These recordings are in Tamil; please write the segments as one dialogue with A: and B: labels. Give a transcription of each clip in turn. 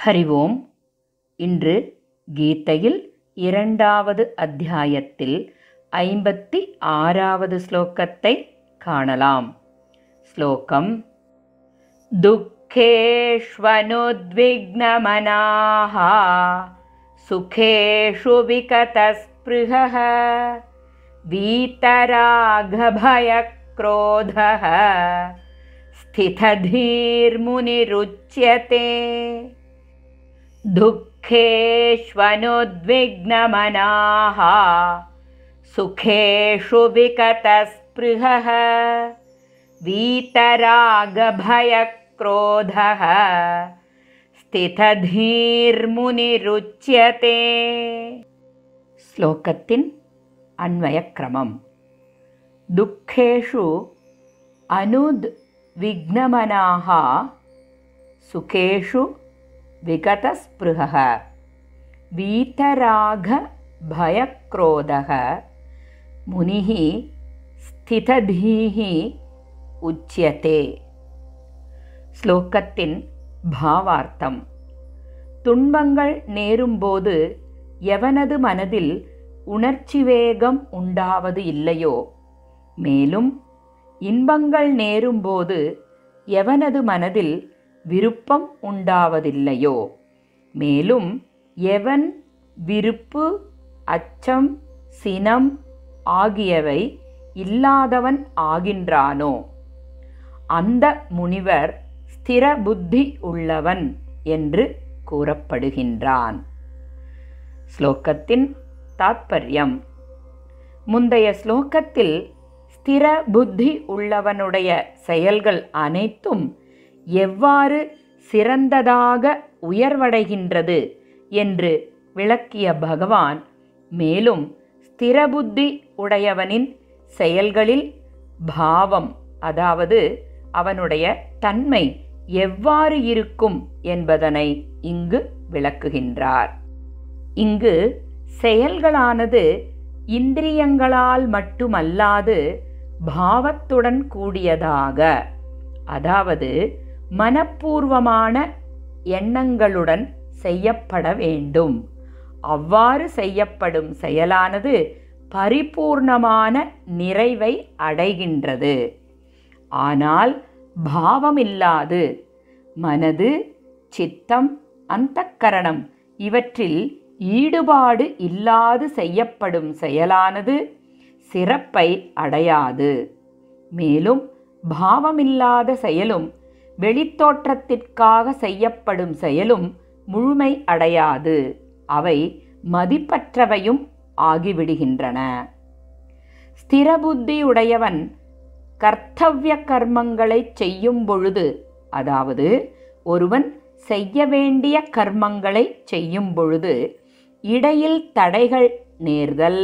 A: ஹரி ஓம் இன்று கீதையில் இரண்டாவது அத்தியாயத்தில் ஐம்பத்தி ஆறாவது ஸ்லோகத்தை காணலாம் ஸ்லோகம் दुःखेष्वनुद्विग्नमनाः सुखेषु विकतस्पृहः वीतरागभयक्रोधः स्थितधीर्मुनिरुच्यते दुःखेष्वनुद्विग्नमनाः सुखेषु विकतस्पृहः वीतरागभयक्रोधः स्थितधीर्मुनिरुच्यते। श्लोकतिन् अन्वयक्रमं दुःखेषु अनुद्विघ्नमनाः सुखेषु சுகேஷு விகதஸ்பிருகः வீதராக பயக்ரோதக முனிः ஸ்திததீः உச்சியதே ஸ்லோகத்தின் பாவார்த்தம் துன்பங்கள் நேரும்போது எவனது மனதில் உணர்ச்சி வேகம் உண்டாவது இல்லையோ? மேலும் இன்பங்கள் நேரும்போது எவனது மனதில் விருப்பம் உண்டாவதில்லையோ? மேலும் எவன் விருப்பு அச்சம் சினம் ஆகியவை இல்லாதவன் ஆகின்றானோ? அந்த முனிவர் ஸ்திர புத்தி உள்ளவன் என்று கூறப்படுகின்றான். ஸ்லோகத்தின் தாத்பரியம். முந்தைய ஸ்லோகத்தில் ஸ்திர புத்தி உள்ளவனுடைய செயல்கள் அனைத்தும் எவ்வாறு சிறந்ததாக உயர்வடைகின்றது என்று விளக்கிய பகவான் மேலும் ஸ்திரபுத்தி உடையவனின் செயல்களில் பாவம் அதாவது அவனுடைய தன்மை எவ்வாறு இருக்கும் என்பதனை இங்கு விளக்குகின்றார். இங்கு செயல்களானது இந்திரியங்களால் மட்டுமல்லாது பாவத்துடன் கூடியதாக அதாவது மனப்பூர்வமான எண்ணங்களுடன் செய்யப்பட வேண்டும். அவ்வாறு செய்யப்படும் செயலானது பரிபூர்ணமான நிறைவை அடைகின்றது. ஆனால் பாவமில்லாது. மனது சித்தம் அந்தக்கரணம் இவற்றில் ஈடுபாடு இல்லாது செய்யப்படும் செயலானது சிறப்பை அடையாது. மேலும் பாவமில்லாத செயலும் வெளித்தோற்றத்திற்காக செய்யப்படும் செயலும் முழுமை அடையாது. அவை மதிப்பற்றவையும் ஆகிவிடுகின்றன. ஸ்திரபுத்தியுடையவன் கர்த்தவ்ய கர்மங்களை செய்யும் பொழுது அதாவது ஒருவன் செய்ய வேண்டிய கர்மங்களை செய்யும் பொழுது இடையில் தடைகள் நேர்தல்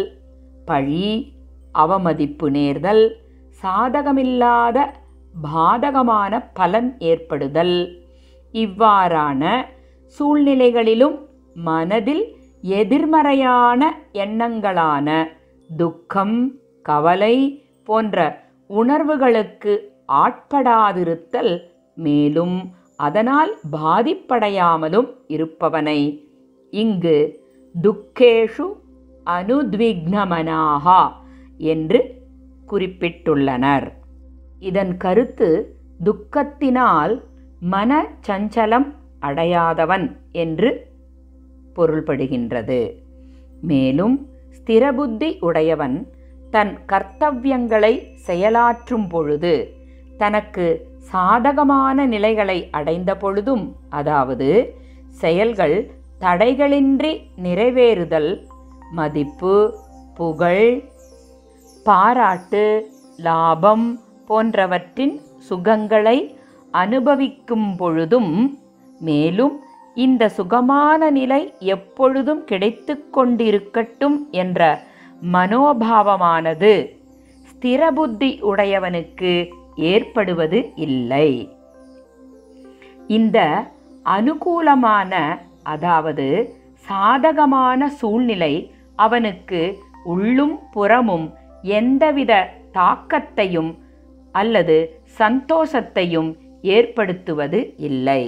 A: பழி அவமதிப்பு நேர்தல் சாதகமில்லாத பாதகமான பலன் ஏற்படுதல். இவ்வாறான சூழ்நிலைகளிலும் மனதில் எதிர்மறையான எண்ணங்களான துக்கம் கவலை போன்ற உணர்வுகளுக்கு ஆட்படாதிருத்தல் மேலும் அதனால் பாதிப்படையாமலும் இருப்பவனை. இங்கு துக்கேஷு அனுத்விக்னமனாகா என்று குறிப்பிட்டுள்ளனர். இதன் கருத்து துக்கத்தினால் மன சஞ்சலம் அடையாதவன் என்று பொருள்படுகின்றது. மேலும் ஸ்திரபுத்தி உடையவன் தன் கர்த்தவியங்களை செயலாற்றும் பொழுது தனக்கு சாதகமான நிலைகளை அடைந்த பொழுதும் அதாவது செயல்கள் தடைகளின்றி நிறைவேறுதல் மதிப்பு புகழ் பாராட்டு லாபம் போன்றவற்றின் சுகங்களை அனுபவிக்கும் பொழுதும் மேலும் இந்த சுகமான நிலை எப்பொழுதும் கிடைத்து கொண்டிருக்கட்டும் என்ற மனோபாவமானது ஸ்திரபுத்தி உடையவனுக்கு ஏற்படுவது இல்லை. இந்த அனுகூலமான அதாவது சாதகமான சூழ்நிலை அவனுக்கு உள்ளும் புறமும் எந்தவித தாக்கத்தையும் அல்லது சந்தோஷத்தையும் ஏற்படுத்துவது இல்லை.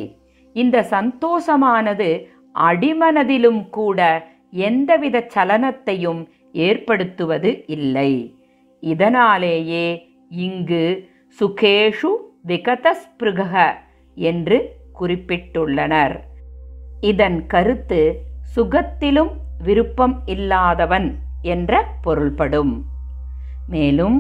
A: இந்த சந்தோஷமானது அடிமனதிலும் கூட எந்தவித சலனத்தையும் ஏற்படுத்துவது இல்லை. இதனாலேயே இங்கு சுகேஷு விகதஸ்பிருக என்று குறிப்பிட்டுள்ளனர். இதன் கருத்து சுகத்திலும் விருப்பம் இல்லாதவன் என்ற பொருள்படும். மேலும்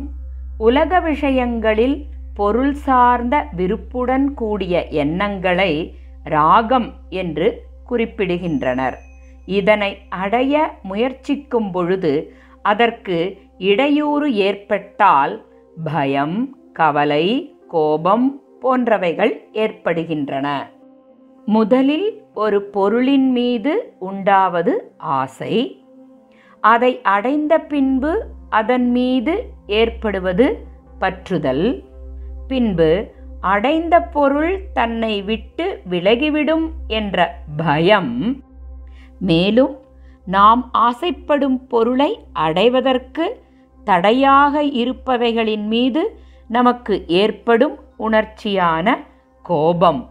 A: உலக விஷயங்களில் பொருள் சார்ந்த விருப்புடன் கூடிய எண்ணங்களை ராகம் என்று குறிப்பிடுகின்றனர். இதனை அடைய முயற்சிக்கும் பொழுது அதற்கு இடையூறு ஏற்பட்டால் பயம் கவலை கோபம் போன்றவைகள் ஏற்படுகின்றன. முதலில் ஒரு பொருளின் மீது உண்டாவது ஆசை அதை அடைந்த பின்பு அதன் மீது ஏற்படுவது பற்றுதல். பின்பு அடைந்த பொருள் தன்னை விட்டு விலகிவிடும் என்ற பயம். மேலும் நாம் ஆசைப்படும் பொருளை அடைவதற்கு தடையாக இருப்பவைகளின் மீது நமக்கு ஏற்படும் உணர்ச்சியான கோபம்.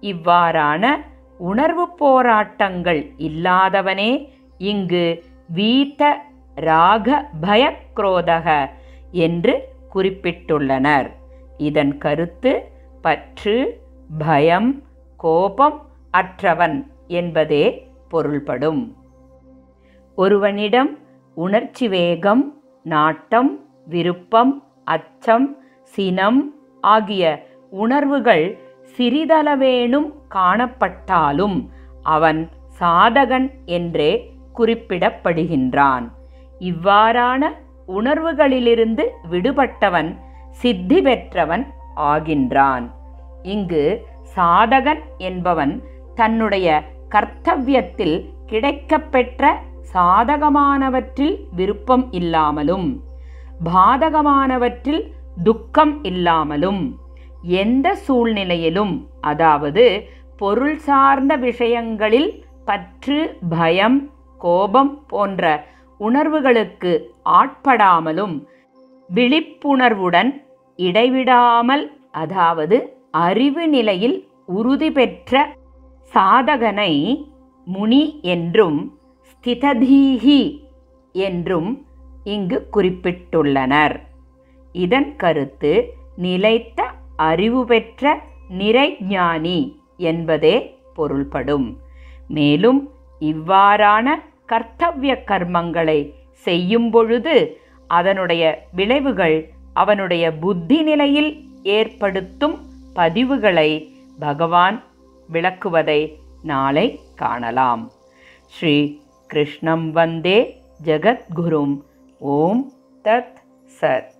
A: இவ்வாறான உணர்வு போராட்டங்கள் இல்லாதவனே இங்கு வீத்த ராக பயக்ரோதக என்று குறிப்பிட்டுள்ளனர். இதன் கருத்து பற்று பயம் கோபம் அற்றவன் என்பதே பொருள்படும். ஒருவனிடம் உணர்ச்சி வேகம் நாட்டம் விருப்பம் அச்சம் சினம் ஆகிய உணர்வுகள் சிறிதளவேனும் காணப்பட்டாலும் அவன் சாதகன் என்றே குறிப்பிடப்படுகின்றான். இவ்வாறான உணர்வுகளிலிருந்து விடுபட்டவன் சித்தி பெற்றவன் ஆகின்றான். இங்கு சாதகன் என்பவன் தன்னுடைய கர்த்தவியத்தில் கிடைக்கப்பெற்ற சாதகமானவற்றில் விருப்பம் இல்லாமலும் பாதகமானவற்றில் துக்கம் இல்லாமலும் எந்த சூழ்நிலையிலும் அதாவது பொருள் சார்ந்த விஷயங்களில் பற்று பயம் கோபம் போன்ற உணர்வுகளுக்கு ஆட்படாமலும் விழிப்புணர்வுடன் இடைவிடாமல் அதாவது அறிவு நிலையில் உறுதி பெற்ற சாதகனை முனி என்றும் ஸ்திததீஹி என்றும் இங்கு குறிப்பிட்டுள்ளனர். இதன் கருத்து நிலைத்த அறிவு பெற்ற நிறைஞானி என்பதே பொருள்படும். மேலும் இவ்வாறான கர்த்தவிய கர்மங்களை செய்யும் பொழுது அதனுடைய விளைவுகள் அவனுடைய புத்தி நிலையில் ஏற்படுத்தும் பதிவுகளை பகவான் விளக்குவதை நாளை காணலாம். ஸ்ரீ கிருஷ்ணம் வந்தே ஜகத்குரும். ஓம் தத் சத்.